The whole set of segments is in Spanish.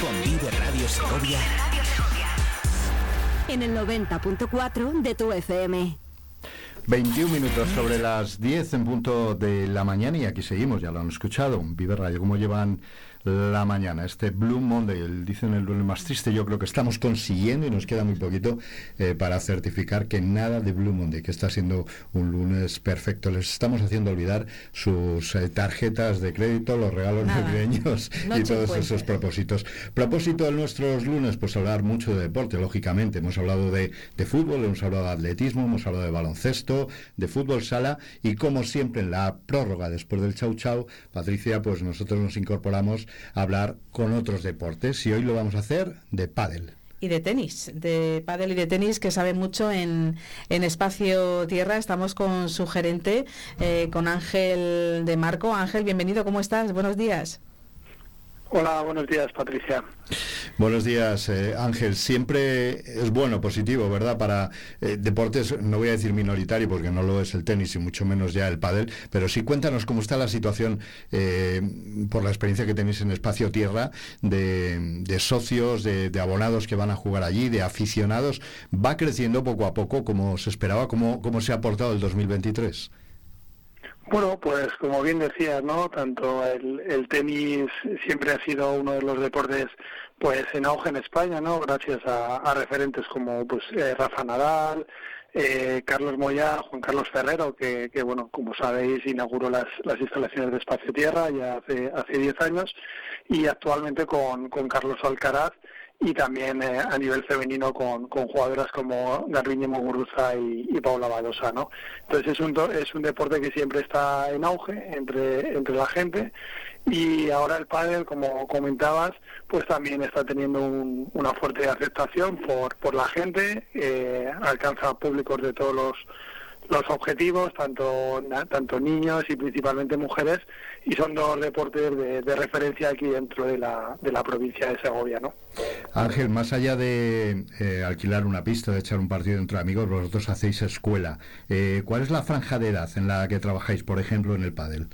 con Vive Radio Segovia. En el 90.4 de tu FM. 21 minutos sobre las 10 en punto de la mañana y aquí seguimos, ya lo han escuchado, Vive Radio, cómo llevan la mañana. Este Blue Monday, el, dicen el lunes más triste, yo creo que estamos consiguiendo y nos queda muy poquito eh, para certificar que nada de Blue Monday, que está siendo un lunes perfecto. Les estamos haciendo olvidar sus eh, tarjetas de crédito, los regalos navideños y todos esos propósitos. Propósito de nuestros lunes, pues hablar mucho de deporte, lógicamente. Hemos hablado de, de fútbol, hemos hablado de atletismo, hemos hablado de baloncesto, de fútbol sala y como siempre en la prórroga después del chau chau, Patricia, pues nosotros nos incorporamos hablar con otros deportes y hoy lo vamos a hacer de pádel y de tenis, de pádel y de tenis que saben mucho en, en Espacio Tierra. Estamos con su gerente, eh, con Ángel de Marco. Ángel, bienvenido, ¿cómo estás? Buenos días. Hola, buenos días, Patricia. Buenos días, eh, Ángel. Siempre es bueno, positivo, ¿verdad? Para eh, deportes, no voy a decir minoritario porque no lo es el tenis y mucho menos ya el pádel, pero sí cuéntanos cómo está la situación eh, por la experiencia que tenéis en Espacio Tierra de, socios, de, de, abonados que van a jugar allí, de aficionados. ¿Va creciendo poco a poco como se esperaba? ¿Cómo, cómo se ha aportado el 2023? Bueno, pues como bien decía, ¿no? Tanto el, tenis siempre ha sido uno de los deportes pues en auge en España, ¿no? Gracias a, referentes como pues eh, Rafa Nadal, eh, Carlos Moya, Juan Carlos Ferrero, que, que, bueno, como sabéis, inauguró las, las instalaciones de Espacio Tierra ya hace hace 10 años y actualmente con, con Carlos Alcaraz y también eh, a nivel femenino con, jugadoras como Garbiñe Muguruza y, y, Paula Badosa, ¿no? Entonces es un, es un deporte que siempre está en auge entre, entre la gente y ahora el pádel, como comentabas, pues también está teniendo una fuerte aceptación por, por la gente, eh, alcanza públicos de todos los los objetivos, tanto, tanto niños y principalmente mujeres, y son dos deportes de, referencia aquí dentro de la, de la provincia de Segovia. ¿no? Ángel, más allá de eh, alquilar una pista, de echar un partido entre amigos, vosotros hacéis escuela. Eh, ¿Cuál es la franja de edad en la que trabajáis, por ejemplo, en el pádel?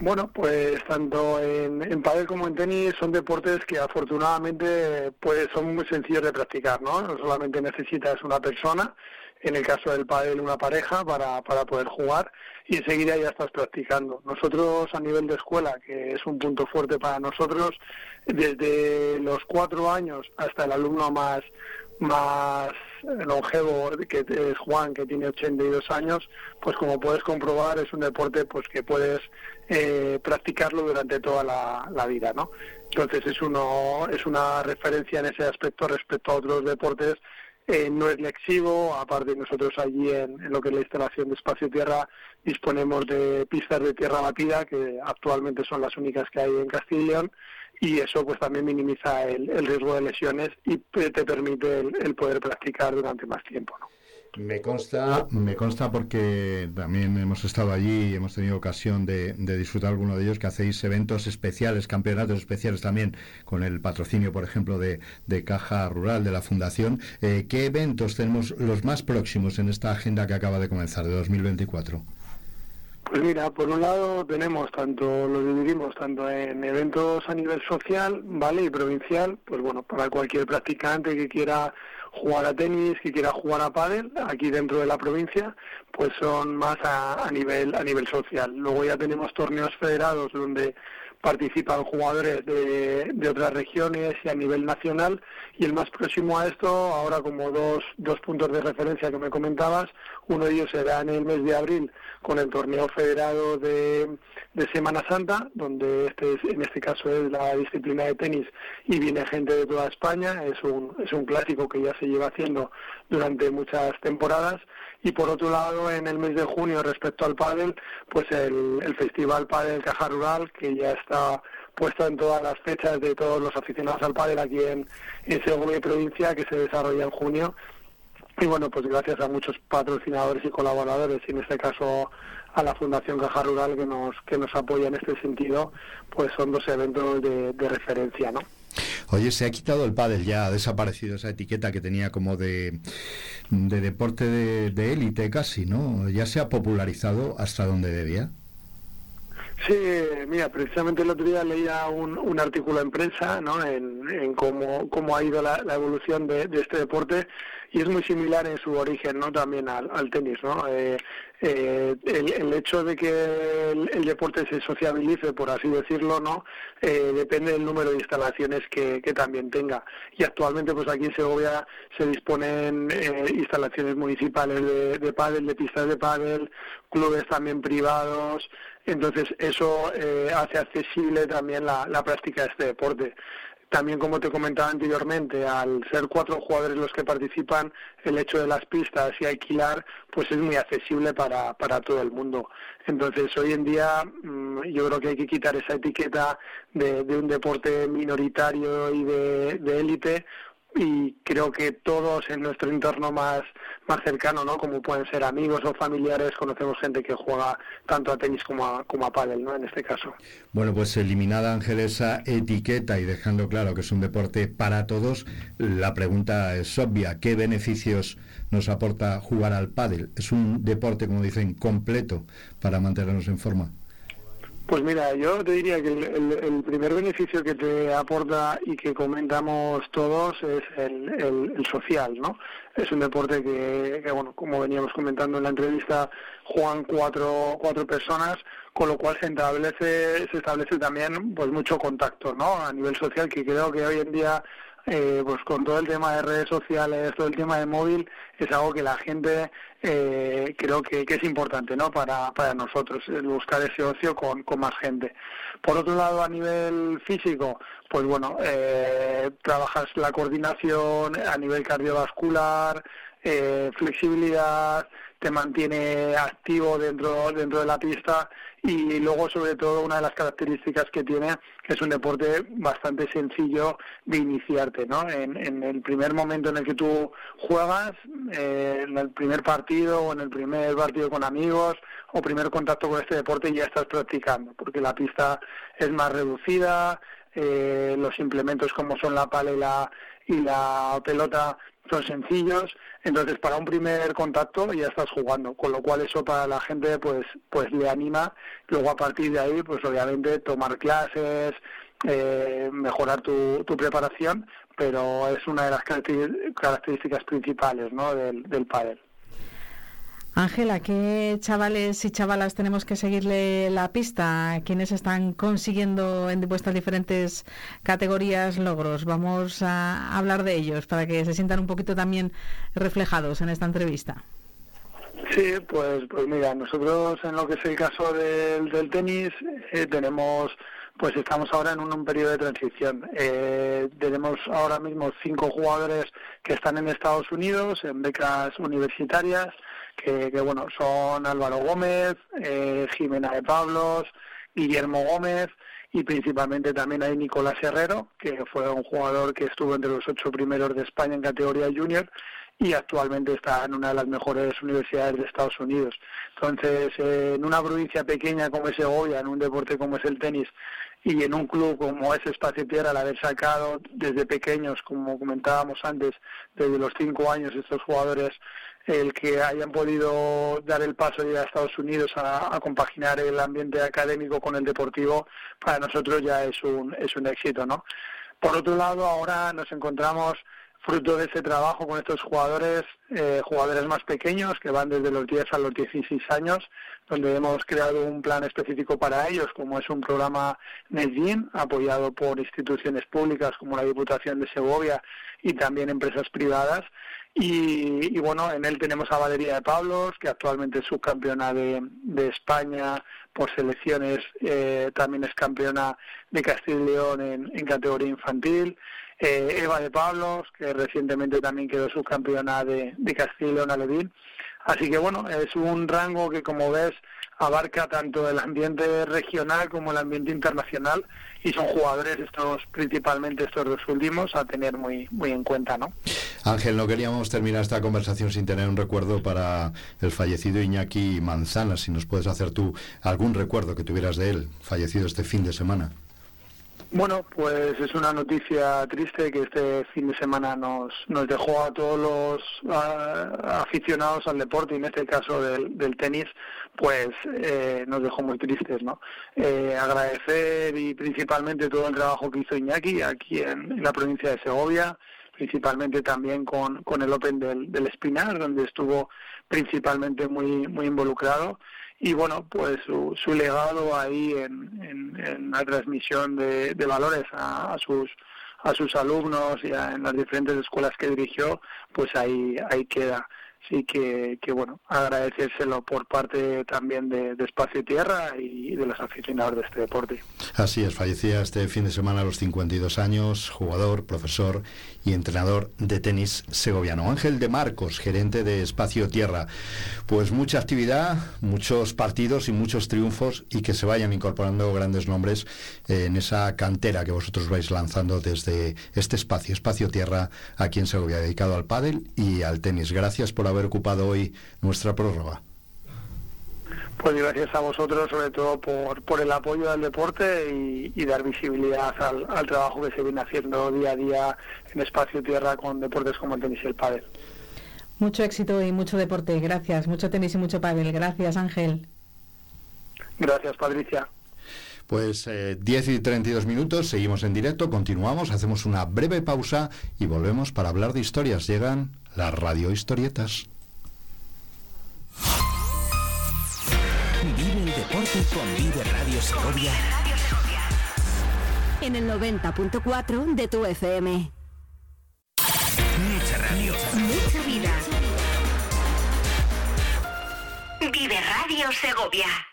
Bueno, pues tanto en, en pádel como en tenis son deportes que afortunadamente pues son muy sencillos de practicar, ¿no? No solamente necesitas una persona, en el caso del pádel una pareja para, para poder jugar y enseguida ya estás practicando. Nosotros a nivel de escuela, que es un punto fuerte para nosotros, desde los cuatro años hasta el alumno más más longevo que es Juan que tiene 82 años pues como puedes comprobar es un deporte pues que puedes eh, practicarlo durante toda la, la, vida no entonces es uno es una referencia en ese aspecto respecto a otros deportes no es lexivo, aparte nosotros allí en, lo que es la instalación de espacio tierra disponemos de pistas de tierra batida que actualmente son las únicas que hay en Castilla y eso pues también minimiza el, riesgo de lesiones y te permite el, poder practicar durante más tiempo. ¿no? Me consta, me consta porque también hemos estado allí y hemos tenido ocasión de, disfrutar alguno de ellos, que hacéis eventos especiales, campeonatos especiales también, con el patrocinio, por ejemplo, de, Caja Rural, de la Fundación. Eh, ¿Qué eventos tenemos los más próximos en esta agenda que acaba de comenzar, de 2024? Pues mira, por un lado tenemos tanto, lo dividimos tanto en eventos a nivel social, ¿vale? Y provincial, pues bueno, para cualquier practicante que quiera jugar a tenis, que quiera jugar a pádel, aquí dentro de la provincia, pues son más a, a nivel a nivel social. Luego ya tenemos torneos federados donde participan jugadores de, de, otras regiones y a nivel nacional. Y el más próximo a esto, ahora como dos, dos puntos de referencia que me comentabas, uno de ellos será en el mes de abril con el torneo federado de, de Semana Santa, donde este es, en este caso es la disciplina de tenis y viene gente de toda España, es un, es un clásico que ya se lleva haciendo durante muchas temporadas y por otro lado en el mes de junio respecto al pádel, pues el, Festival Pádel Caja Rural que ya está puesto en todas las fechas de todos los aficionados al pádel aquí en, en Segovia provincia que se desarrolla en junio y bueno, pues gracias a muchos patrocinadores y colaboradores, y en este caso a la Fundación Caja Rural que nos, que nos apoya en este sentido, pues son dos eventos de, referencia, ¿no? Oye, se ha quitado el pádel, ya ha desaparecido esa etiqueta que tenía como de, de deporte de élite casi, ¿no? Ya se ha popularizado hasta donde debía. Sí, mira, precisamente el otro día leía un, un artículo en prensa ¿no? en, cómo, cómo ha ido la, evolución de, este deporte y es muy similar en su origen no también al, tenis no eh, eh, el, hecho de que el, deporte se sociabilice por así decirlo no eh, depende del número de instalaciones que, también tenga. Y actualmente pues aquí en Segovia se disponen instalaciones municipales de, de pádel de pistas de pádel clubes también privados. Entonces eso hace accesible también la práctica de este deporte también, como te comentaba anteriormente, al ser cuatro jugadores los que participan, el hecho de las pistas y alquilar, pues es muy accesible para, para todo el mundo. Entonces, hoy en día, mm, yo creo que hay que quitar esa etiqueta de, de un deporte minoritario y de élite, y creo que todos en nuestro entorno más, más cercano, ¿no? como pueden ser amigos o familiares, conocemos gente que juega tanto a tenis como a, como a pádel, ¿no? en este caso. Bueno, pues eliminada Ángel esa etiqueta y dejando claro que es un deporte para todos, la pregunta es obvia, ¿qué beneficios nos aporta jugar al pádel? ¿Es un deporte, como dicen, completo para mantenernos en forma? Pues mira, yo te diría que el, primer beneficio que te aporta y que comentamos todos es el, social, ¿no? Es un deporte que, bueno, como veníamos comentando en la entrevista, juegan cuatro, cuatro personas, con lo cual se establece, se establece también pues mucho contacto, ¿no? A nivel social, que creo que hoy en día eh, pues con todo el tema de redes sociales, todo el tema de móvil, es algo que la gente eh, creo que, es importante ¿no? para, para nosotros, buscar ese ocio con, con más gente. Por otro lado, a nivel físico, pues bueno, eh, trabajas la coordinación a nivel cardiovascular, eh, flexibilidad, te mantiene activo dentro, dentro de la pista y luego sobre todo una de las características que tiene que es un deporte bastante sencillo de iniciarte, ¿no? En, en el primer momento en el que tú juegas, eh, en el primer partido o en el primer partido con amigos o primer contacto con este deporte ya estás practicando, porque la pista es más reducida, eh, los implementos como son la pala y la pelota son sencillos, entonces para un primer contacto ya estás jugando, con lo cual eso para la gente pues pues le anima, luego a partir de ahí pues obviamente tomar clases, eh, mejorar tu, tu preparación, pero es una de las características principales ¿no? del, del pádel. Ángela, ¿qué chavales y chavalas tenemos que seguirle la pista? ¿Quiénes están consiguiendo en vuestras diferentes categorías logros? Vamos a hablar de ellos para que se sientan un poquito también reflejados en esta entrevista. Sí, pues, pues mira, nosotros en lo que es el caso del, tenis eh, tenemos, pues estamos ahora en un, periodo de transición. Eh, tenemos ahora mismo cinco jugadores que están en Estados Unidos en becas universitarias que, bueno, son Álvaro Gómez, eh, Jimena de Pablos, Guillermo Gómez y principalmente también hay Nicolás Herrero, que fue un jugador que estuvo entre los ocho primeros de España en categoría junior y actualmente está en una de las mejores universidades de Estados Unidos. Entonces, en una provincia pequeña como es Segovia, en un deporte como es el tenis, y en un club como es Espacio Tierra, al haber sacado desde pequeños, como comentábamos antes, desde los cinco años estos jugadores el que hayan podido dar el paso de ir a Estados Unidos a, compaginar el ambiente académico con el deportivo, para nosotros ya es un, es un éxito, ¿no? Por otro lado, ahora nos encontramos fruto de ese trabajo con estos jugadores, eh, jugadores más pequeños que van desde los 10 a los 16 años, donde hemos creado un plan específico para ellos, como es un programa NetGym, apoyado por instituciones públicas como la Diputación de Segovia y también empresas privadas, y, bueno, en él tenemos a Valeria de Pablos, que actualmente es subcampeona de, España por selecciones, eh, también es campeona de Castilla y León en, categoría infantil. Eh, Eva de Pablos, que recientemente también quedó subcampeona de, Castilla y León Alevín. Así que bueno, es un rango que como ves abarca tanto el ambiente regional como el ambiente internacional y son jugadores estos principalmente estos dos últimos a tener muy muy en cuenta, ¿no? Ángel, no queríamos terminar esta conversación sin tener un recuerdo para el fallecido Iñaki Manzana, si nos puedes hacer tú algún recuerdo que tuvieras de él, fallecido este fin de semana. Bueno, pues es una noticia triste que este fin de semana nos, nos dejó a todos los aficionados al deporte, y en este caso del, del tenis, pues eh, nos dejó muy tristes, ¿no? Eh, agradecer y principalmente todo el trabajo que hizo Iñaki aquí en, la provincia de Segovia, principalmente también con, con el Open del, del Espinar, donde estuvo principalmente muy, muy involucrado y bueno, pues su, su legado ahí en, en, la transmisión de, de valores a, sus a sus alumnos y en las diferentes escuelas que dirigió, pues ahí ahí queda sí que, que, bueno, agradecérselo por parte también de, Espacio Tierra y de los aficionados de este deporte. Así es, fallecía este fin de semana a los 52 años, jugador, profesor y entrenador de tenis segoviano. Ángel de Marcos, gerente de Espacio Tierra. Pues mucha actividad, muchos partidos y muchos triunfos y que se vayan incorporando grandes nombres en esa cantera que vosotros vais lanzando desde este espacio, Espacio Tierra, aquí en Segovia, dedicado al pádel y al tenis. Gracias por haber ocupado hoy nuestra prórroga. Pues gracias a vosotros, sobre todo por, por el apoyo del deporte y, dar visibilidad al, trabajo que se viene haciendo día a día en Espacio Tierra con deportes como el tenis y el pádel. Mucho éxito y mucho deporte, gracias. Mucho tenis y mucho pádel. Gracias, Ángel. Gracias, Patricia. Pues 10 eh, y 32 minutos, seguimos en directo, continuamos, hacemos una breve pausa y volvemos para hablar de historias. Llegan las radiohistorietas. Vive el deporte con Vive Radio Segovia. En el 90.4 de tu FM. Mucha radio. Mucha vida. Vive Radio Segovia.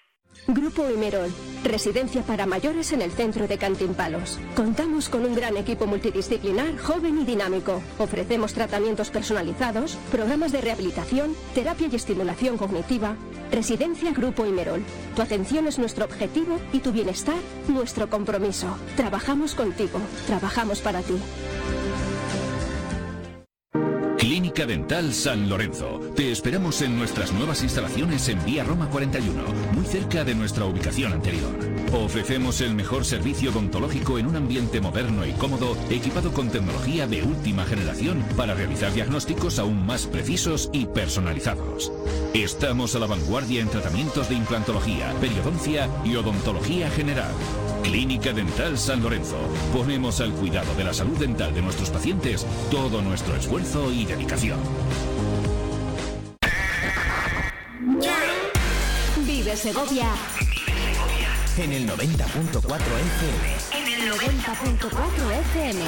Grupo Imerol, residencia para mayores en el centro de Cantimpalos. Contamos con un gran equipo multidisciplinar, joven y dinámico. Ofrecemos tratamientos personalizados, programas de rehabilitación, terapia y estimulación cognitiva. Residencia Grupo Imerol. Tu atención es nuestro objetivo y tu bienestar nuestro compromiso. Trabajamos contigo, trabajamos para ti. Clínica Dental San Lorenzo. Te esperamos en nuestras nuevas instalaciones en Vía Roma 41, muy cerca de nuestra ubicación anterior. Ofrecemos el mejor servicio odontológico en un ambiente moderno y cómodo, equipado con tecnología de última generación para realizar diagnósticos aún más precisos y personalizados. Estamos a la vanguardia en tratamientos de implantología, periodoncia y odontología general. Clínica Dental San Lorenzo. Ponemos al cuidado de la salud dental de nuestros pacientes todo nuestro esfuerzo y dedicación. Vive Segovia. En el 90.4 FM. En el 90.4 FM.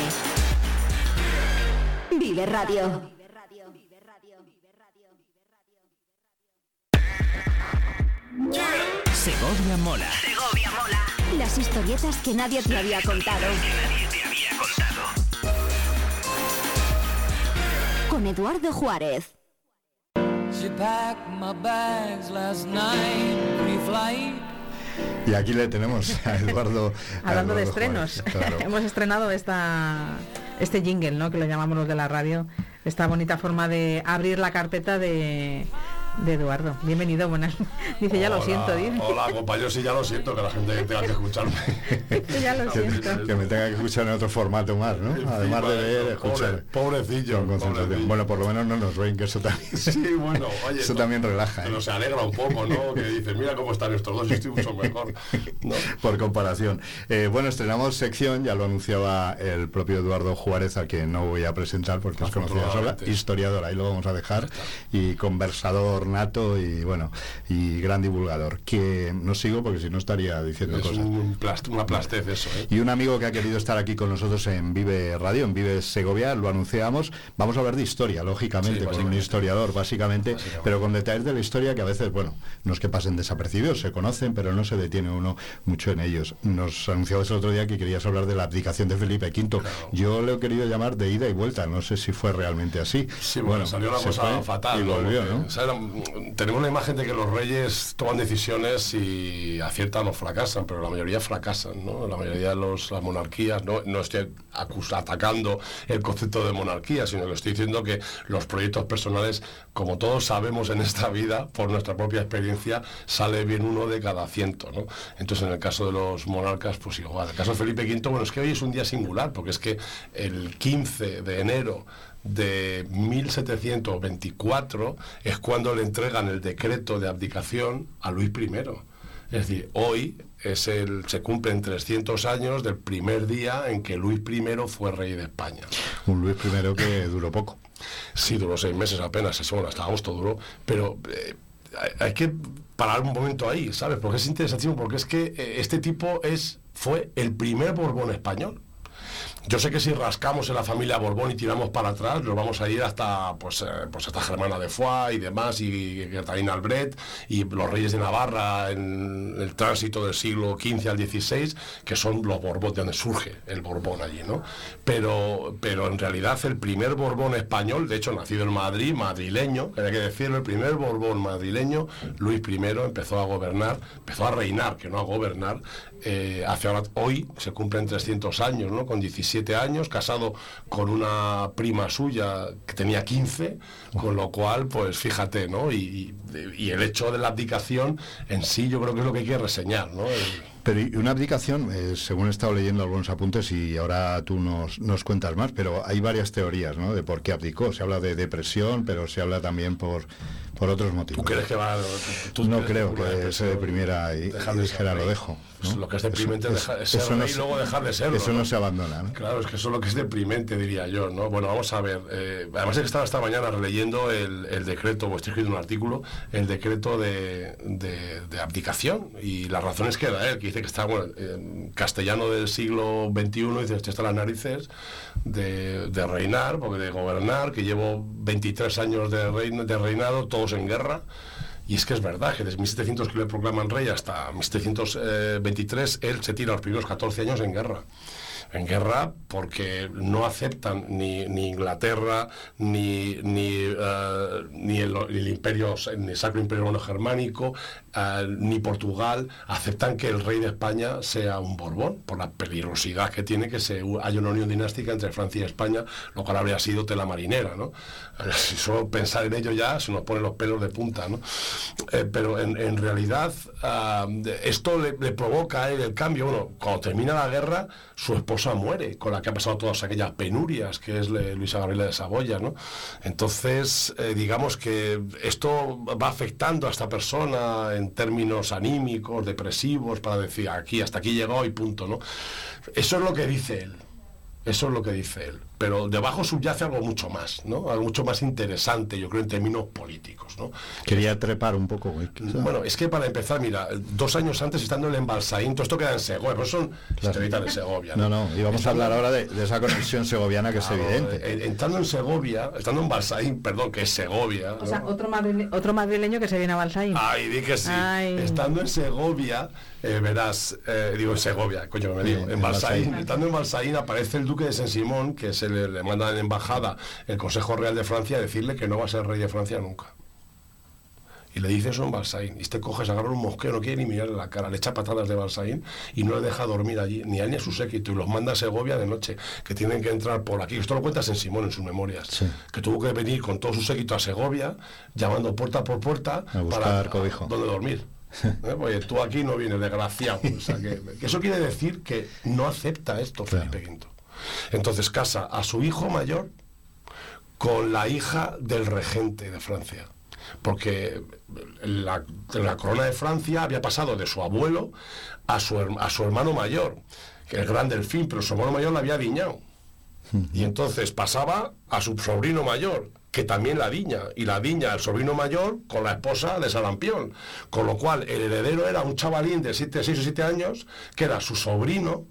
Vive Radio. Segovia mola. Segovia mola. Las historietas que nadie te había contado. Con Eduardo Juárez. Y aquí le tenemos a Eduardo. Hablando de estrenos, hemos estrenado esta, este jingle, ¿no? Que lo llamamos los de la radio. Esta bonita forma de abrir la carpeta de de Eduardo. Bienvenido, buenas. Dice, ya lo siento, dice. Hola, compañero, sí, ya lo siento, que la gente tenga que escucharme. ya lo siento. Que me tenga que escuchar en otro formato más, ¿no? Además de ver, escuchar. pobrecillo, Bueno, por lo menos no nos ven, que eso también. Sí, bueno, oye. Eso también relaja. Pero ¿eh? se alegra un poco, ¿no? Que dice, mira cómo están estos dos, estoy mucho mejor. Por comparación. Eh, bueno, estrenamos sección, ya lo anunciaba el propio Eduardo Juárez, a quien no voy a presentar porque es conocida sola, historiador, ahí lo vamos a dejar, y conversador nato y bueno, y gran divulgador. Que no sigo porque si no estaría diciendo es cosas. Un una plastez eso. ¿eh? Y un amigo que ha querido estar aquí con nosotros en Vive Radio, en Vive Segovia, lo anunciamos. Vamos a hablar de historia, lógicamente, con un historiador, básicamente, pero con detalles de la historia que a veces, bueno, no es que pasen desapercibidos, se conocen, pero no se detiene uno mucho en ellos. Nos anunciabas el otro día que querías hablar de la abdicación de Felipe V. Yo le he querido llamar de ida y vuelta, no sé si fue realmente así. Sí, bueno, salió la cosa fatal. Y volvió, ¿no? mm, tenemos la imagen de que los reyes toman decisiones y aciertan o fracasan, pero la mayoría fracasan, ¿no? La mayoría de los, las monarquías, no, no estoy acus- atacando el concepto de monarquía, sino que estoy diciendo que los proyectos personales, como todos sabemos en esta vida, por nuestra propia experiencia, sale bien uno de cada ciento, ¿no? Entonces, en el caso de los monarcas, pues igual. El caso de Felipe V, bueno, es que hoy es un día singular, porque es que el 15 de enero de 1724 es cuando le entregan el decreto de abdicación a Luis I. Es decir, hoy es el, se cumplen 300 años del primer día en que Luis I fue rey de España. Un Luis I que duró poco. Sí, duró seis meses apenas, eso, bueno, hasta agosto duró, pero eh, hay, que parar un momento ahí, ¿sabes? Porque es interesantísimo, porque es que eh, este tipo es, fue el primer Borbón español. Yo sé que si rascamos en la familia Borbón y tiramos para atrás, nos vamos a ir hasta pues, eh, pues hasta Germana de Foix y demás, y Catalina Albret, y los reyes de Navarra en el tránsito del siglo XV al XVI, que son los Borbón, de donde surge el Borbón allí, ¿no? Pero, pero en realidad el primer Borbón español, de hecho nacido en Madrid, madrileño, que hay que decirlo, el primer Borbón madrileño, Luis I empezó a gobernar, empezó a reinar, que no a gobernar, eh, hace ahora, hoy se cumplen 300 años, ¿no? Con 17 años, casado con una prima suya que tenía 15, con lo cual, pues fíjate, ¿no? Y, el hecho de la abdicación en sí yo creo que es lo que hay que reseñar, ¿no? Pero una abdicación, eh, según he estado leyendo algunos apuntes y ahora tú nos, nos cuentas más, pero hay varias teorías ¿no? de por qué abdicó. Se habla de depresión, pero se habla también por, por otros motivos. ¿Tú crees que va tú- tú no creo que se deprimiera y, y dijera lo dejo. ¿no? lo que es deprimente Eso- es dejar- eso ser no rey y se- luego dejar de serlo, Eso no, ¿no? se abandona. ¿no? Claro, es que eso es lo que es deprimente, diría yo, ¿no? Bueno, vamos a ver. eh, además es que estaba esta mañana releyendo el, el decreto, o estoy escribiendo un artículo, el decreto de, de- de abdicación y las razones que da él, que dice que está, bueno, en castellano del siglo XXI, dice, esto está las narices de, de reinar, porque de gobernar, que llevo 23 años de, rein- de reinado, todos en guerra. Y es que es verdad que desde 1700 que le proclaman rey hasta 1723 él se tira los primeros 14 años en guerra. En guerra porque no aceptan ni, Inglaterra ni, ni, eh, ni el, imperio, el Sacro Imperio Romano Germánico, ni Portugal aceptan que el rey de España sea un Borbón, por la peligrosidad que tiene que se haya una unión dinástica entre Francia y España, lo cual habría sido tela marinera, ¿no? Eh, Si solo pensar en ello ya se nos ponen los pelos de punta, ¿no? Eh, pero en, realidad ah, esto le, provoca el cambio. Bueno, cuando termina la guerra, su esposa muere, con la que ha pasado todas aquellas penurias, que es Luisa Gabriela de Saboya, ¿no? Entonces, eh, digamos que esto va afectando a esta persona en términos anímicos, depresivos, para decir, aquí, hasta aquí llegó y punto, ¿no? Eso es lo que dice él. Eso es lo que dice él. Pero debajo subyace algo mucho más, ¿no? Algo mucho más interesante, yo creo, en términos políticos, ¿no? Quería trepar un poco. ¿eh? Bueno, es que para empezar, mira, dos años antes estando en el Embalsaín, todo esto queda en Segovia, pero son de Segovia. no, no, y vamos a hablar ahora de, de esa conexión segoviana que es evidente. eh, Entrando en Segovia, estando en Balsaín, perdón, que es Segovia. O sea, otro, madrile- otro madrileño que se viene a Balsaín. Ay, di que sí. Ay. Estando en Segovia, eh, verás, eh, digo en Segovia, coño, me digo, en Balsaín. Estando en Balsaín aparece el duque de Saint-Simón, que se le, le manda en embajada el Consejo Real de Francia a decirle que no va a ser rey de Francia nunca. Y le dice eso en Balsaín. Y este coge, se agarra un mosqueo, no quiere ni mirarle la cara, le echa patadas de Balsaín y no le deja dormir allí, ni a él ni a su séquito, y los manda a Segovia de noche, que tienen que entrar por aquí. Esto lo cuenta en Simón en sus memorias. Sí. Que tuvo que venir con todo su séquito a Segovia, llamando puerta por puerta A buscar para cobijo. dónde dormir. ¿Eh? Oye, tú aquí no vienes, desgraciado. O sea, que, que eso quiere decir que no acepta esto Claro. Felipe V. Entonces casa a su hijo mayor con la hija del regente de Francia. Porque la, la corona de Francia había pasado de su abuelo a su, a su hermano mayor, que es el gran delfín, pero su hermano mayor la había diñado. Y entonces pasaba a su sobrino mayor, que también la diña, y la diña al sobrino mayor con la esposa de Sarampión. Con lo cual el heredero era un chavalín de 7, 6 o 7 años, que era su sobrino,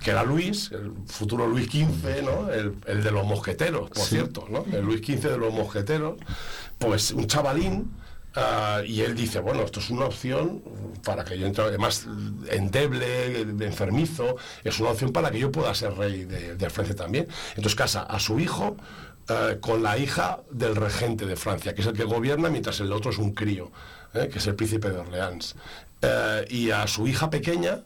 que era Luis, el futuro Luis XV, ¿no? el, el de los mosqueteros, por cierto, ¿no? el Luis XV de los mosqueteros, pues un chavalín Ah, y él dice, bueno, esto es una opción para que yo entre, además endeble, enfermizo, es una opción para que yo pueda ser rey de, de Francia también. Entonces casa a su hijo eh, con la hija del regente de Francia, que es el que gobierna mientras el otro es un crío, eh, que es el príncipe de Orleans. Eh, y a su hija pequeña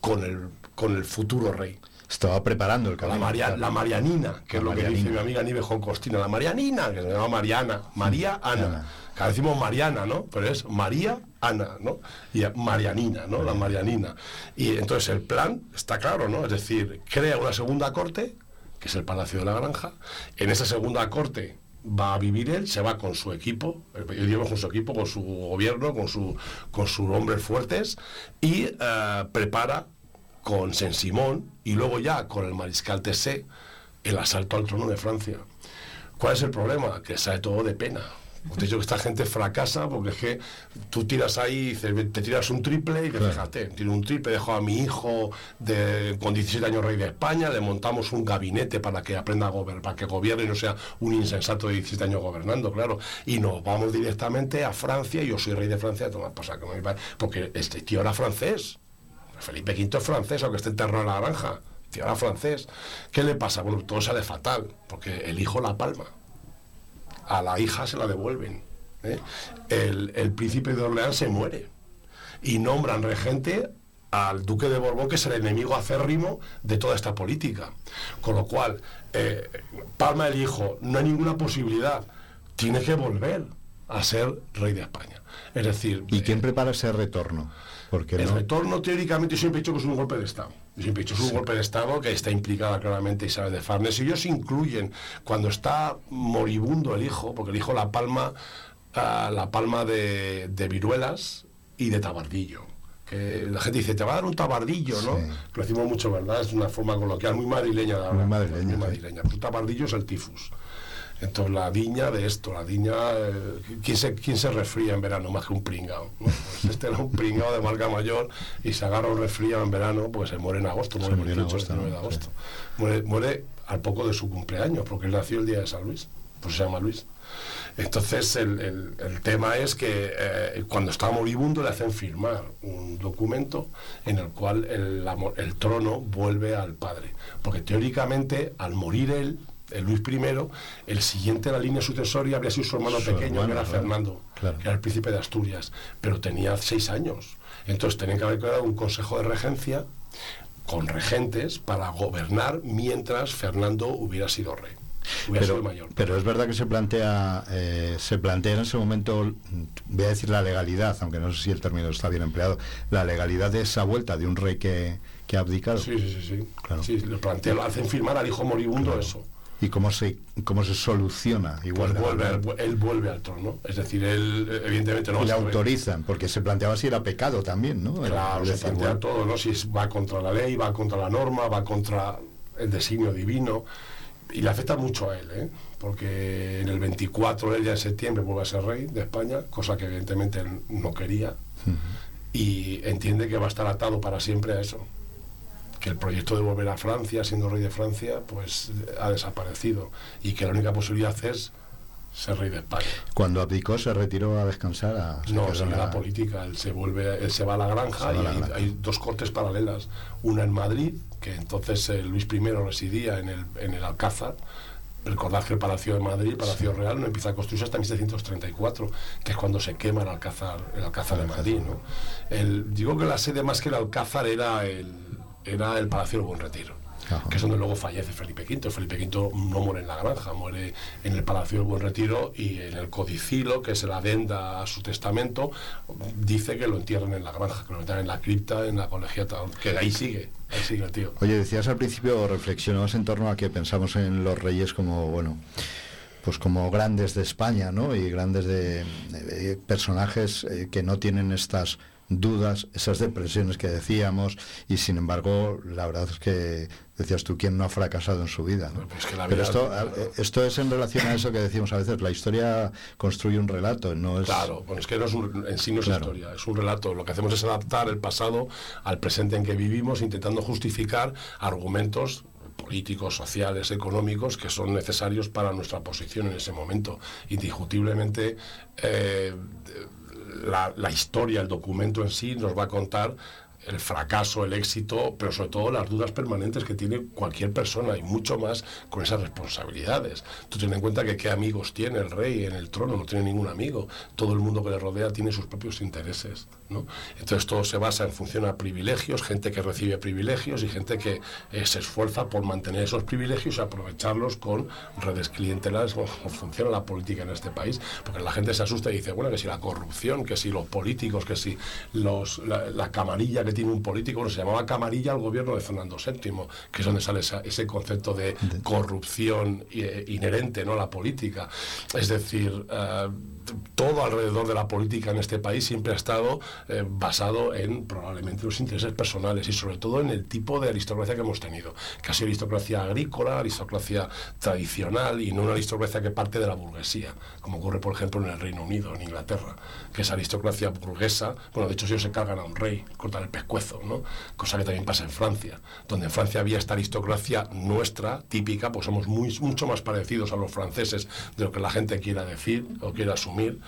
con el, con el futuro rey. Estaba preparando el La, camino. Maria- la Marianina, que La es lo que dice mi amiga Nive Costina, la Marianina, que se llama Mariana, María Ana. Ana. Decimos Mariana, ¿no? Pero es María Ana, ¿no? Y Marianina, ¿no? La Marianina. Y entonces el plan está claro, ¿no? Es decir, crea una segunda corte, que es el Palacio de la Granja. En esa segunda corte va a vivir él, se va con su equipo, él lleva con su equipo, con su gobierno, con, su, con sus hombres fuertes, y eh, prepara con Saint-Simon y luego ya con el mariscal Tessé el asalto al trono de Francia. ¿Cuál es el problema? Que sale todo de pena. Os dicho que esta gente fracasa porque es que tú tiras ahí, te tiras un triple y te fíjate, tiro un triple, dejo a mi hijo de, con 17 años rey de España, le montamos un gabinete para que aprenda a gobernar, para que gobierne y no sea un insensato de 17 años gobernando, claro. Y nos vamos directamente a Francia y yo soy rey de Francia, toma pasa que no me va- porque este tío era francés. Felipe V es francés, aunque esté enterrado en la granja. Tío era francés. ¿Qué le pasa? Bueno, todo sale fatal, porque el hijo la palma. A la hija se la devuelven. ¿eh? El, el príncipe de Orleans se muere. Y nombran regente al duque de Borbón, que es el enemigo acérrimo de toda esta política. Con lo cual, eh, palma el hijo, no hay ninguna posibilidad. Tiene que volver a ser rey de España. Es decir, ¿Y quién prepara ese retorno? Porque el no, retorno teóricamente siempre he dicho que es un golpe de Estado. Yo siempre he dicho que es un golpe de Estado que está implicada claramente Isabel de Farnes. Y ellos incluyen cuando está moribundo el hijo, porque el hijo la palma, ah, la palma de, de viruelas y de tabardillo. Que la gente dice, te va a dar un tabardillo, ¿no? Sí. Lo decimos mucho, ¿verdad? Es una forma coloquial muy madrileña de hablar. Muy madrileña, Muy sí. madrileña. Un tabardillo es el tifus. Entonces la diña de esto, la diña, eh, ¿quién, se, ¿quién se resfría en verano más que un pringao? ¿no? Pues este era un pringao de marca mayor y se agarra un resfriado en verano, pues se muere en agosto, muere el murió en 28, agosto, 29 de agosto. Muere, muere al poco de su cumpleaños, porque él nació el día de San Luis, pues se llama Luis. Entonces el, el- el tema es que eh, cuando está moribundo le hacen firmar un documento en el cual el, el trono vuelve al padre. Porque teóricamente al morir él, el Luis I, el siguiente en la línea sucesoria habría sido su hermano Su pequeño, hermano, que era claro. Fernando, Claro. que era el príncipe de Asturias, pero tenía seis años. Entonces tenían que haber creado un consejo de regencia con regentes para gobernar mientras Fernando hubiera sido rey. Hubiera sido pero, mayor. pero es verdad que se plantea eh, se plantea en ese momento voy a decir la legalidad aunque no sé si el término está bien empleado la legalidad de esa vuelta de un rey que, que ha abdicado Sí, sí, sí, sí. Claro. Sí, lo plantea, lo hacen firmar al hijo moribundo eso. Y cómo se cómo se soluciona igual Pues vuelve, él, él vuelve al trono. Es decir, él eh, evidentemente no y le autorizan porque se planteaba si era pecado también no Claro, se plantea todo, ¿no? Si va contra la ley, va contra la norma, va contra el designio divino. Y le afecta mucho a él, ¿eh? Porque en el 24 él ya en septiembre vuelve a ser rey de España, cosa que evidentemente él no quería. Y entiende que va a estar atado para siempre a eso. Que el proyecto de volver a Francia, siendo rey de Francia, pues ha desaparecido. Y que la única posibilidad es ser rey de España. cuando abdicó se retiró a descansar a se No, sigue la- política. Él se vuelve, él se va a la granja Se y la hay, granja. hay dos cortes paralelas. Una en Madrid, que entonces eh, Luis I residía en el, en el Alcázar. Recordad que el Palacio de Madrid, el Palacio Real, no empieza a construirse hasta 1734, que es cuando se quema el Alcázar, el Alcázar de Madrid. ¿no? El- digo que la sede más que el Alcázar era el, era el Palacio del Buen Retiro Ajá. que es donde luego fallece Felipe V. Felipe V no muere en la granja, muere en el Palacio del Buen Retiro y en el codicilo, que es la adenda a su testamento, dice que lo entierran en la granja, que lo metan en la cripta, en la colegiata, que ahí sigue, ahí sigue el tío. Oye, decías al principio, reflexionamos en torno a que pensamos en los reyes como, bueno, pues como grandes de España, ¿no? Y grandes de, de personajes eh, que no tienen estas dudas, esas depresiones que decíamos, y sin embargo, la verdad es que decías tú, ¿quién no ha fracasado en su vida? ¿no? Pues que la Pero esto, eh, esto es en relación a eso que decimos a veces, la historia construye un relato, no es... Claro, bueno, es que no es un- en sí no es Claro. historia, es un relato. Lo que hacemos es adaptar el pasado al presente en que vivimos, intentando justificar argumentos políticos, sociales, económicos que son necesarios para nuestra posición en ese momento. Indiscutiblemente, eh, la, historia, el documento en sí nos va a contar el fracaso, el éxito, pero sobre todo las dudas permanentes que tiene cualquier persona y mucho más con esas responsabilidades. Tú ten en cuenta que qué amigos tiene el rey en el trono, no tiene ningún amigo. Todo el mundo que le rodea tiene sus propios intereses. ¿No? Entonces todo se basa en función a privilegios, gente que recibe privilegios y gente que eh, se esfuerza por mantener esos privilegios y aprovecharlos con redes clientelares, como funciona la política en este país. Porque la gente se asusta y dice, bueno, que si la corrupción, que si los políticos, que si los, la, camarilla que tiene un político, se llamaba camarilla al gobierno de Fernando VII, que es donde sale ese concepto de corrupción eh, inherente ¿no? a la política. Es decir, eh, todo alrededor de la política en este país siempre ha estado eh, basado en probablemente los intereses personales y sobre todo en el tipo de aristocracia que hemos tenido, que ha sido aristocracia agrícola, aristocracia tradicional y no una aristocracia que parte de la burguesía, como ocurre por ejemplo en el Reino Unido, en Inglaterra, que es aristocracia burguesa, bueno, de hecho ellos se cargan a un rey, cortan el pescuezo, ¿no? Cosa que también pasa en Francia, donde en Francia había esta aristocracia nuestra, típica, pues somos muy, mucho más parecidos a los franceses de lo que la gente quiera decir o quiera asumir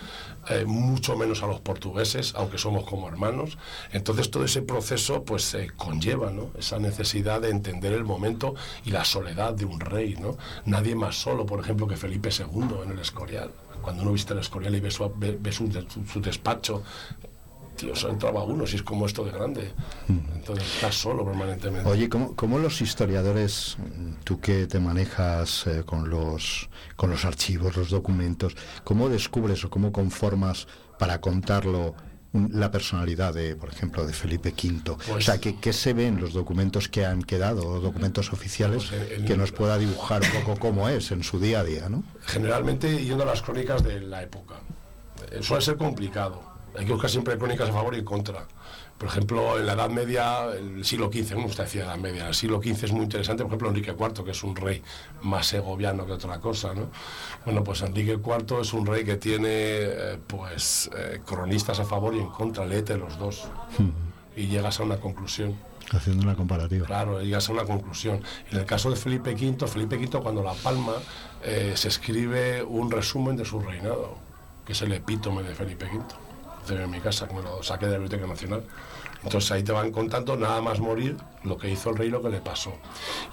eh, mucho menos a los portugueses, aunque somos como hermanos. Entonces todo ese proceso pues conlleva esa necesidad de entender el momento y la soledad de un rey. ¿no? Nadie más solo, por ejemplo, que Felipe II en el Escorial. Cuando uno visita el Escorial y ve su, su despacho tío, solo entraba uno, si es como esto de grande. Entonces estás solo permanentemente. Oye, ¿cómo, cómo los historiadores, tú que te manejas eh, con, los, con los archivos, los documentos, cómo descubres o cómo conformas para contarlo la personalidad de, por ejemplo, de Felipe V. o pues sea, ¿qué, se ve en los documentos que han quedado, documentos oficiales, pues que nos pueda dibujar un poco cómo es en su día a día, ¿no? Generalmente yendo a las crónicas de la época. Eh, suele ser complicado hay que buscar siempre crónicas a favor y en contra. Por ejemplo, en la Edad Media, el siglo XV, me gusta decir Edad Media, el siglo XV es muy interesante, por ejemplo, Enrique IV, que es un rey más segoviano que otra cosa, ¿no? Bueno, pues Enrique IV es un rey que tiene, eh, pues, eh, cronistas a favor y en contra, léete los dos, y llegas a una conclusión. Haciendo una comparativa. Claro, llegas a una conclusión. En el caso de Felipe V, Felipe V cuando la palma, eh, se escribe un resumen de su reinado, que es el epítome de Felipe V en mi casa, que me lo saqué de la Biblioteca Nacional. Entonces ahí te van contando nada más morir lo que hizo el rey, lo que le pasó.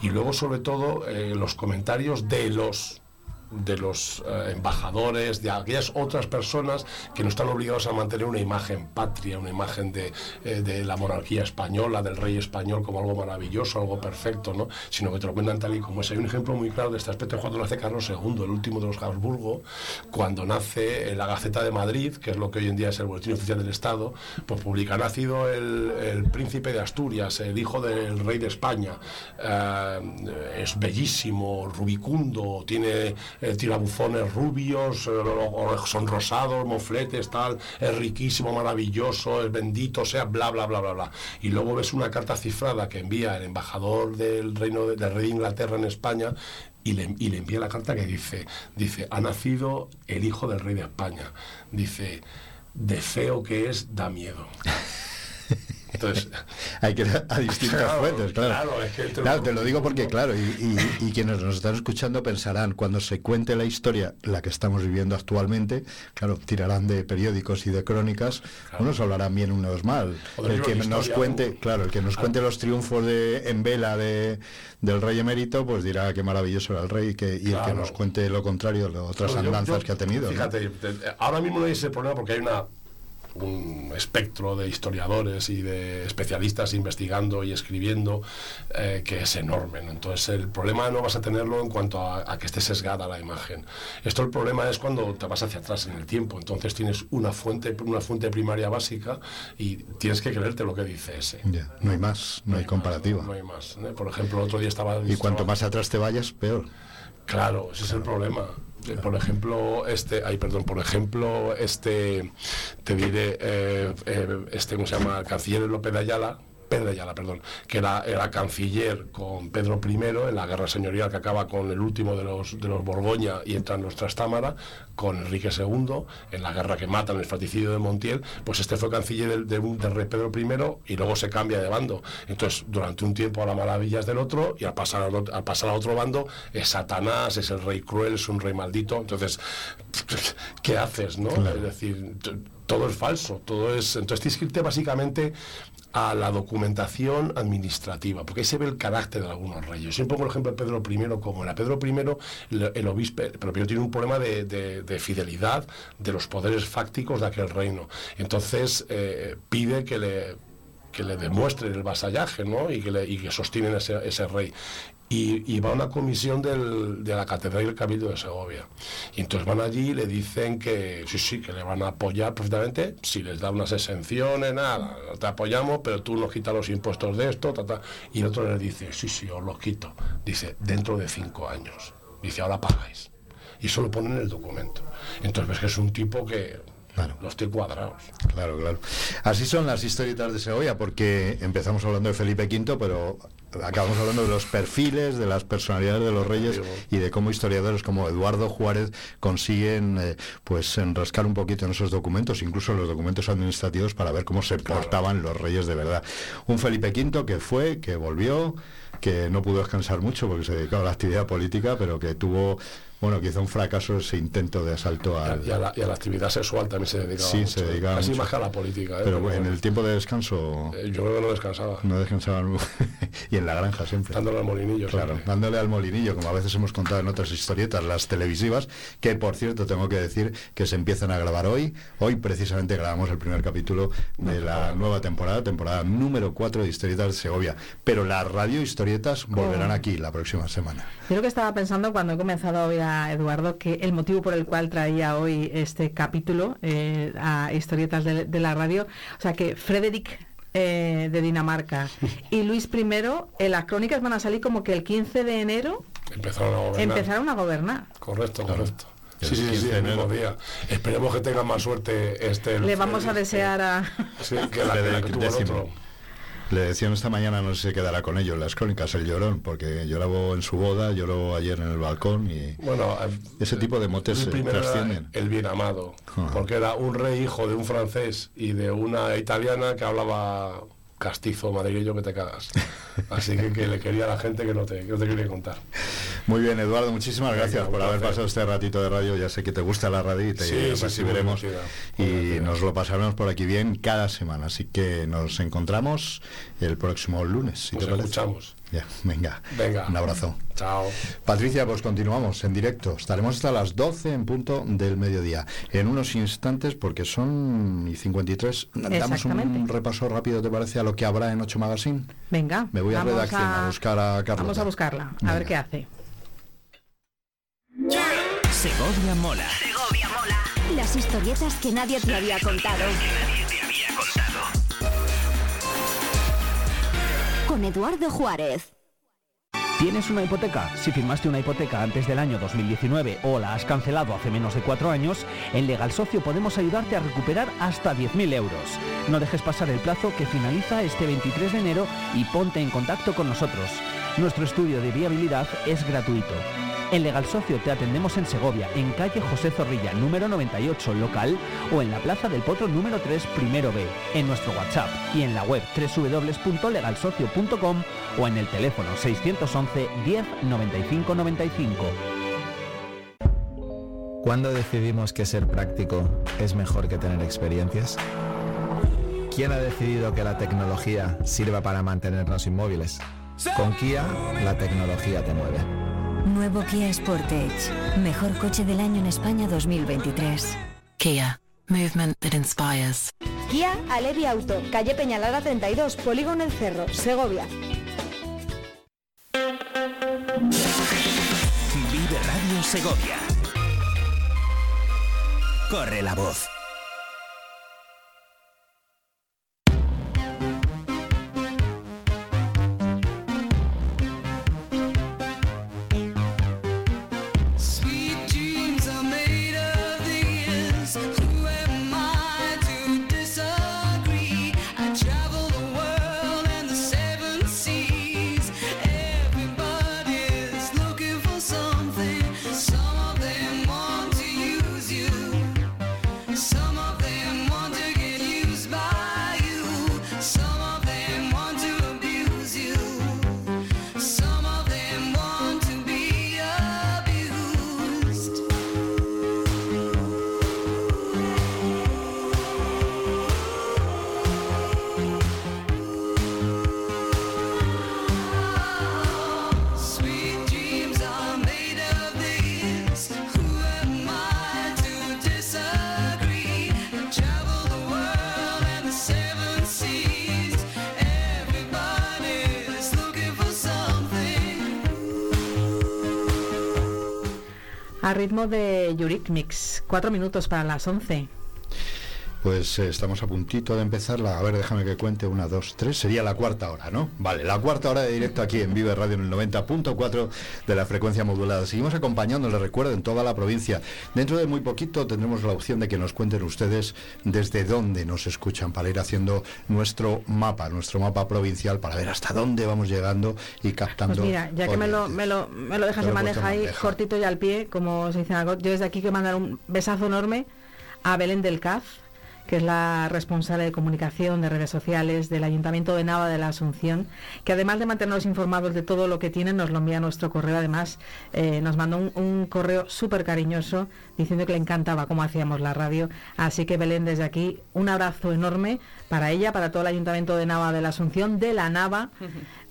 Y luego sobre todo eh, los comentarios de los de los eh, embajadores, de aquellas otras personas que no están obligados a mantener una imagen patria, una imagen de, eh, de, la monarquía española, del rey español como algo maravilloso, algo perfecto, ¿no? sino que te lo cuentan tal y como es. Hay un ejemplo muy claro de este aspecto cuando nace Carlos II, el último de los Habsburgo, cuando nace la Gaceta de Madrid, que es lo que hoy en día es el Boletín Oficial del Estado, pues publica, nacido el, el príncipe de Asturias, el hijo del rey de España, eh, es bellísimo, rubicundo, tiene eh, tirabuzones rubios, eh, son rosados, mofletes, tal, es riquísimo, maravilloso, es bendito, sea, bla, bla, bla, bla, bla. Y luego ves una carta cifrada que envía el embajador del reino de, del rey de Inglaterra en España y le, y le, envía la carta que dice, dice, ha nacido el hijo del rey de España. Dice, de feo que es, da miedo. Entonces, hay que ir a distintas fuentes, claro. Claro, te, lo, digo porque, claro, y, quienes nos están escuchando pensarán, cuando se cuente la historia, la que estamos viviendo actualmente, claro, tirarán de periódicos y de crónicas, unos hablarán bien, unos mal. El que nos cuente, claro, el que nos cuente los triunfos de, en vela de, del rey emérito, pues dirá qué maravilloso era el rey, que, y el que nos cuente lo contrario, otras andanzas que ha tenido. Fíjate, ahora mismo no hay ese problema porque hay una un espectro de historiadores y de especialistas investigando y escribiendo eh, que es enorme. Entonces el problema no vas a tenerlo en cuanto a, que esté sesgada la imagen. Esto el problema es cuando te vas hacia atrás en el tiempo. Entonces tienes una fuente, una fuente primaria básica y tienes que creerte lo que dice ese. no hay más, no, hay, comparativa. no hay más. ¿eh? Por ejemplo, el otro día estaba... Y cuanto más atrás te vayas, peor. Claro, ese es el problema. Eh, por ejemplo, este, ay, perdón, por ejemplo, este, te diré, eh, eh, este, ¿cómo se llama? Canciller López de Ayala, Pedro Ayala, perdón, que era, era, canciller con Pedro I en la guerra señorial que acaba con el último de los, de los Borgoña y entra en nuestra Trastámara, con Enrique II, en la guerra que matan, el fratricidio de Montiel, pues este fue canciller del, de, rey Pedro I y luego se cambia de bando. Entonces, durante un tiempo a las maravillas del otro y al pasar, al, pasar a otro bando es Satanás, es el rey cruel, es un rey maldito. Entonces, ¿qué haces, no? Es decir, todo es falso, todo es... Entonces tienes que irte básicamente a la documentación administrativa, porque ahí se ve el carácter de algunos reyes. Siempre pongo el ejemplo de Pedro I, como era Pedro I, el, el obispo, tiene un problema de, de- de fidelidad de los poderes fácticos de aquel reino. Entonces eh, pide que le, que le demuestren el vasallaje ¿no? y, que le, y que sostienen ese, ese rey. Y, y va una comisión del- de la Catedral y el Cabildo de Segovia. Y entonces van allí y le dicen que sí, sí, que le van a apoyar perfectamente si les da unas exenciones, nada, te apoyamos, pero tú nos quitas los impuestos de esto, ta, ta. Y el otro le dice, sí, sí, os los quito. Dice, dentro de cinco años. Dice, ahora pagáis. Y eso lo ponen en el documento. Entonces ves que es un tipo que Claro. los tiene cuadrados. Claro, claro. Así son las historietas de Segovia, porque empezamos hablando de Felipe V, pero acabamos hablando de los perfiles, de las personalidades de los reyes y de cómo historiadores como Eduardo Juárez consiguen eh, pues enrascar un poquito en esos documentos, incluso en los documentos administrativos, para ver cómo se portaban los reyes de verdad. Un Felipe V que fue, que volvió, que no pudo descansar mucho porque se dedicó a la actividad política, pero que tuvo, bueno, que hizo un fracaso ese intento de asalto a, al... y a la, y a la actividad sexual también se dedicaba Sí, mucho. se dedicaba Casi mucho. más que a la política. ¿eh? Pero Pero en el tiempo de descanso eh, yo creo que no descansaba. no descansaban y en la granja siempre. Dándole al molinillo. Claro, siempre. dándole al molinillo, como a veces hemos contado en otras historietas, las televisivas, que por cierto tengo que decir que se empiezan a grabar hoy. Hoy precisamente grabamos el primer capítulo de la nueva temporada, temporada número 4 de Historietas de Segovia. Pero las radio historietas volverán aquí la próxima semana. Yo lo que estaba pensando cuando he comenzado a oír a Eduardo, que el motivo por el cual traía hoy este capítulo eh, a historietas de, de la radio, o sea que Frederick eh, de Dinamarca y Luis I, en las crónicas van a salir como que el 15 de enero Empezaron a gobernar. empezaron a gobernar. Correcto, correcto. Sí, sí, sí, 15 de el mismo día. Esperemos que tengan más suerte este. Le vamos a Freddy, desear a... Sí, que la, que la que tuvo el Décimo. otro. Le decían esta mañana, no sé si quedará con ellos, las crónicas, el llorón, porque lloró en su boda, lloró ayer en el balcón y Bueno, eh, ese tipo de motes el trascienden. el bien amado, porque era un rey hijo de un francés y de una italiana que hablaba castizo madrileño que te cagas. Así que, que le quería a la gente que no te, que no te quería contar. Muy bien, Eduardo, muchísimas gracias por haber pasado este ratito de radio. Ya sé que te gusta la radio y te Sí, sí, sí, recibiremos y nos lo pasaremos por aquí bien cada semana. Así que nos encontramos el próximo lunes, si Nos te escuchamos. Ya, venga. Venga. Un abrazo. Chao. Patricia, pues continuamos en directo. Estaremos hasta las 12 en punto del mediodía. En unos instantes, porque son y 53, damos un repaso rápido, ¿te parece, a lo que habrá en 8 Magazine? Venga, Me voy a vamos redacción a, buscar a Carlota. Vamos a buscarla, a Venga. ver qué hace. Segovia mola. Segovia mola. Las historietas que nadie te había contado. Nadie te había contado. Con Eduardo Juárez. ¿Tienes una hipoteca? Si firmaste una hipoteca antes del año 2019 o la has cancelado hace menos de cuatro años, en Legal Socio podemos ayudarte a recuperar hasta 10.000 euros. No dejes pasar el plazo que finaliza este 23 de enero y ponte en contacto con nosotros. Nuestro estudio de viabilidad es gratuito. En Legal Socio te atendemos en Segovia, en calle José Zorrilla, número 98, local, o en la Plaza del Potro, número 3, primero B, en nuestro WhatsApp y en la web www.legalsocio.com o en el teléfono 611 10 95 95. ¿Cuándo decidimos que ser práctico es mejor que tener experiencias? ¿Quién ha decidido que la tecnología sirva para mantenernos inmóviles? Con Kia, la tecnología te mueve. Nuevo Kia Sportage. Mejor coche del año en España 2023. Kia. Movement that inspires. Kia Alevi Auto, calle Peñalara 32, Polígono El Cerro, Segovia. Vive Radio Segovia. Corre la voz. A ritmo de Eurythmics, cuatro minutos para las 11. Pues eh, estamos a puntito de empezarla. A ver, déjame que cuente. Una, dos, tres. Sería la cuarta hora, ¿no? Vale, la cuarta hora de directo aquí en Vive Radio en el 90.4 de la frecuencia modulada. Seguimos acompañando, les recuerdo, en toda la provincia. Dentro de muy poquito tendremos la opción de que nos cuenten ustedes desde dónde nos escuchan para ir haciendo nuestro mapa, nuestro mapa provincial, para ver hasta dónde vamos llegando y captando. Pues mira, ya que me lo, me lo, me lo dejas puesto maneja en ahí, cortito y al pie, como se dice en. Yo desde aquí quiero mandar un besazo enorme a Belén del Caz, que es la responsable de comunicación de redes sociales del Ayuntamiento de Nava de la Asunción, que además de mantenernos informados de todo lo que tienen, nos lo envía a nuestro correo. Además, eh, nos mandó un correo súper cariñoso diciendo que le encantaba cómo hacíamos la radio. Así que Belén, desde aquí, un abrazo enorme para ella, para todo el Ayuntamiento de Nava de la Asunción, de la Nava,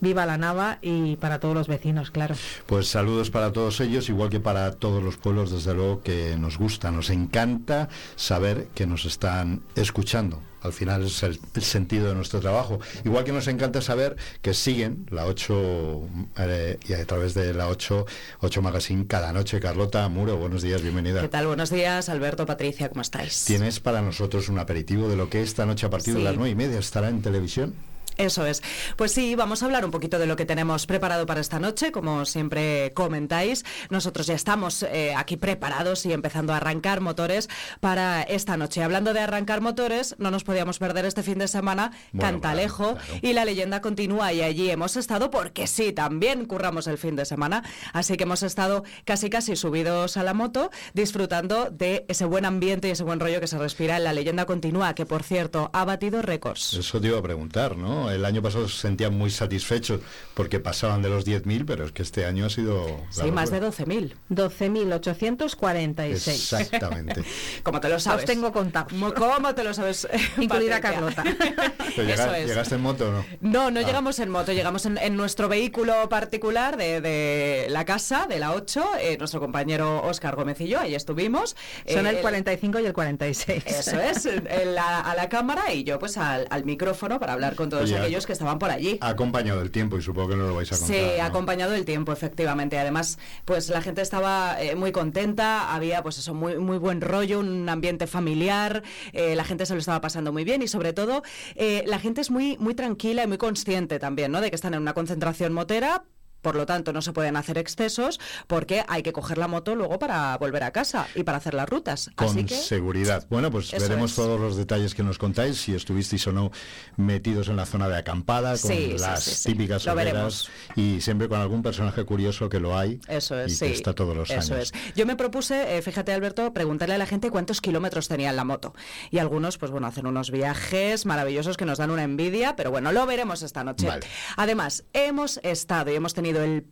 viva la Nava y para todos los vecinos, claro. Pues saludos para todos ellos, igual que para todos los pueblos, desde luego que nos gusta, nos encanta saber que nos están escuchando. Al final es el, el sentido de nuestro trabajo. Igual que nos encanta saber que siguen la 8 eh, y a través de la 8, 8 Magazine cada noche. Carlota Muro, buenos días, bienvenida. ¿Qué tal? Buenos días, Alberto, Patricia, ¿cómo estáis? Tienes para nosotros un aperitivo de lo que esta noche a partir de las nueve y media estará en televisión. Eso es. Pues sí, vamos a hablar un poquito de lo que tenemos preparado para esta noche, como siempre comentáis. Nosotros ya estamos eh, aquí preparados y empezando a arrancar motores para esta noche. Hablando de arrancar motores, no nos podíamos perder este fin de semana Bueno, Cantalejo claro, claro. y la leyenda continúa y allí hemos estado porque sí, también curramos el fin de semana. Así que hemos estado casi casi subidos a la moto disfrutando de ese buen ambiente y ese buen rollo que se respira en la leyenda continúa, que por cierto ha batido récords. Eso te iba a preguntar, ¿no? El año pasado se sentían muy satisfechos porque pasaban de los 10.000, pero es que este año ha sido... Sí, más de locura. 12.000. 12.846. Exactamente. Como te lo sabes. Los tengo contados. Mo- ¿Cómo te lo sabes? Incluida? Carlota. Pero Eso llega- es. ¿Llegaste en moto o no? No, no Ah. llegamos en moto, llegamos en, en nuestro vehículo particular de, de la casa, de la 8, eh, nuestro compañero Óscar Gómez y yo, ahí estuvimos. Son Eh, el 45 y el 46. Eso es, en la- a la cámara y yo pues al, al micrófono para hablar con todos Oye, aquellos que estaban por allí. Ha acompañado el tiempo y supongo que no lo vais a contar. Sí, ¿no? acompañado del tiempo, efectivamente. Además, pues la gente estaba eh, muy contenta, había pues eso, muy, muy buen rollo, un ambiente familiar, eh, la gente se lo estaba pasando muy bien y sobre todo eh, la gente es muy, muy tranquila y muy consciente también, ¿no? De que están en una concentración motera. Por lo tanto, no se pueden hacer excesos porque hay que coger la moto luego para volver a casa y para hacer las rutas. Con Así que seguridad. Bueno, pues veremos es. todos los detalles que nos contáis, si estuvisteis o no metidos en la zona de acampada, con Sí, las sí, sí. típicas hogueras y siempre con algún personaje curioso que lo hay Eso es, y que está todos los Eso años. es. Yo me propuse, eh, fíjate Alberto, preguntarle a la gente cuántos kilómetros tenía en la moto. Y algunos, pues bueno, hacen unos viajes maravillosos que nos dan una envidia, pero bueno, lo veremos esta noche. Vale. Además, hemos estado y hemos tenido el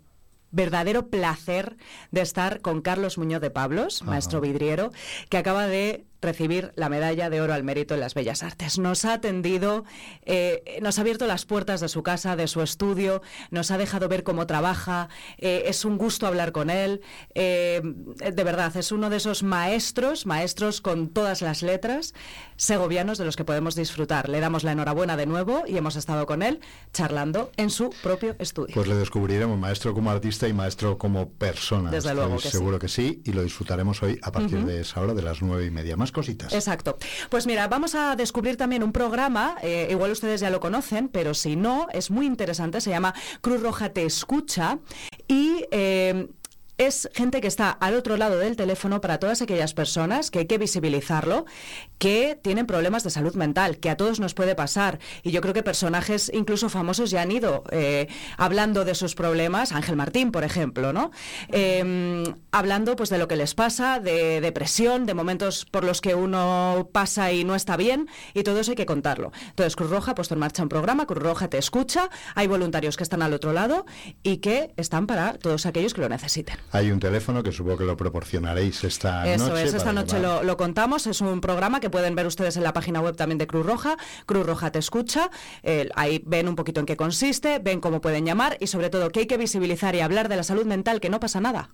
verdadero placer de estar con Carlos Muñoz de Pablos, maestro vidriero, que acaba de recibir la medalla de oro al mérito en las Bellas Artes. Nos ha atendido, eh, nos ha abierto las puertas de su casa, de su estudio, nos ha dejado ver cómo trabaja, eh, es un gusto hablar con él, eh, de verdad, es uno de esos maestros, maestros con todas las letras, segovianos de los que podemos disfrutar. Le damos la enhorabuena de nuevo y hemos estado con él charlando en su propio estudio. Pues le descubriremos maestro como artista y maestro como persona. Desde Estoy luego que sí. seguro que sí, y lo disfrutaremos hoy a partir Ujú. de esa hora de las nueve y media. Más cositas. Exacto. Pues mira, vamos a descubrir también un programa, eh, igual ustedes ya lo conocen, pero si no, es muy interesante, se llama Cruz Roja Te Escucha y... eh, es gente que está al otro lado del teléfono para todas aquellas personas que hay que visibilizarlo, que tienen problemas de salud mental, que a todos nos puede pasar. Y yo creo que personajes incluso famosos ya han ido eh, hablando de sus problemas, Ángel Martín, por ejemplo, ¿no? Eh, hablando pues de lo que les pasa, de depresión, de momentos por los que uno pasa y no está bien, y todo eso hay que contarlo. Entonces, Cruz Roja ha puesto en marcha un programa, Cruz Roja te escucha, hay voluntarios que están al otro lado y que están para todos aquellos que lo necesiten. Hay un teléfono que supongo que lo proporcionaréis esta Eso noche. es, esta noche lo, lo contamos, es un programa que pueden ver ustedes en la página web también de Cruz Roja, Cruz Roja te escucha, eh, ahí ven un poquito en qué consiste, ven cómo pueden llamar y sobre todo que hay que visibilizar y hablar de la salud mental, que no pasa nada.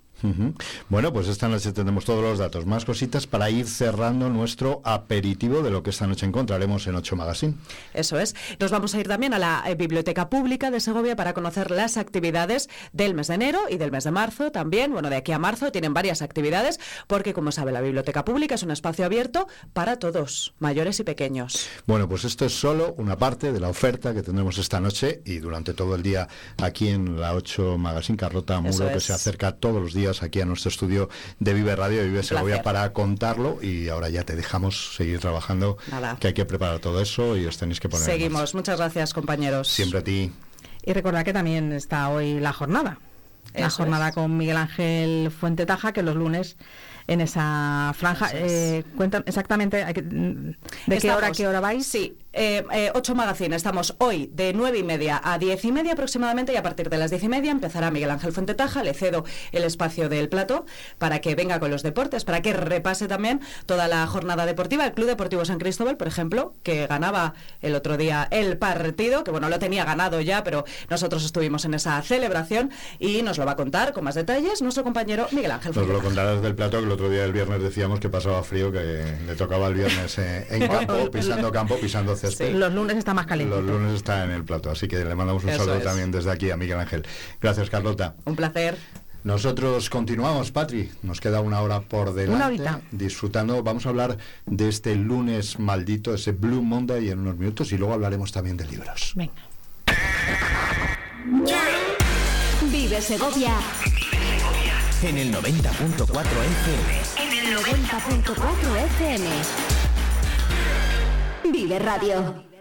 Bueno, pues esta noche tendremos todos los datos, más cositas para ir cerrando nuestro aperitivo de lo que esta noche encontraremos en 8 Magazine. Eso es. Nos vamos a ir también a la eh, Biblioteca Pública de Segovia para conocer las actividades del mes de enero y del mes de marzo también. También, bueno, de aquí a marzo tienen varias actividades, porque como sabe la Biblioteca Pública es un espacio abierto para todos, mayores y pequeños. Bueno, pues esto es solo una parte de la oferta que tendremos esta noche y durante todo el día aquí en la 8 Magazine Carlota Muro, que se acerca todos los días aquí a nuestro estudio de Vive Radio y Vive Segovia para contarlo y ahora ya te dejamos seguir trabajando, Nada. que hay que preparar todo eso y os tenéis que poner. Seguimos, muchas gracias compañeros. Siempre a ti. Y recordad que también está hoy la jornada. La jornada es. con Miguel Ángel Fuente Taja, que los lunes en esa franja. Eh, cuentan exactamente a qué- de qué Estamos- hora a qué hora vais. Sí, eh, eh, 8 Magazine. Estamos hoy de 9 y media a 10 y media aproximadamente y a partir de las 10 y media empezará Miguel Ángel Fuentetaja. Le cedo el espacio del plato para que venga con los deportes, para que repase también toda la jornada deportiva. El Club Deportivo San Cristóbal, por ejemplo, que ganaba el otro día el partido, que bueno, lo tenía ganado ya, pero nosotros estuvimos en esa celebración y nos lo va a contar con más detalles nuestro compañero Miguel Ángel Nos lo Fuentetaja. contarás del plato que el otro día el viernes decíamos que pasaba frío, que le tocaba el viernes eh, en campo, pisando campo, pisando césped. Los lunes está más caliente. Los lunes está en el plato, así que le mandamos un Eso saludo es. también desde aquí a Miguel Ángel. Gracias, Carlota. Un placer. Nosotros continuamos, Patri. Nos queda una hora por delante. Una horita. Disfrutando. Vamos a hablar de este lunes maldito, ese Blue Monday en unos minutos y luego hablaremos también de libros. Venga. Vive Segovia En el 90.4 FM. en el 90.4 FM. Vive Radio.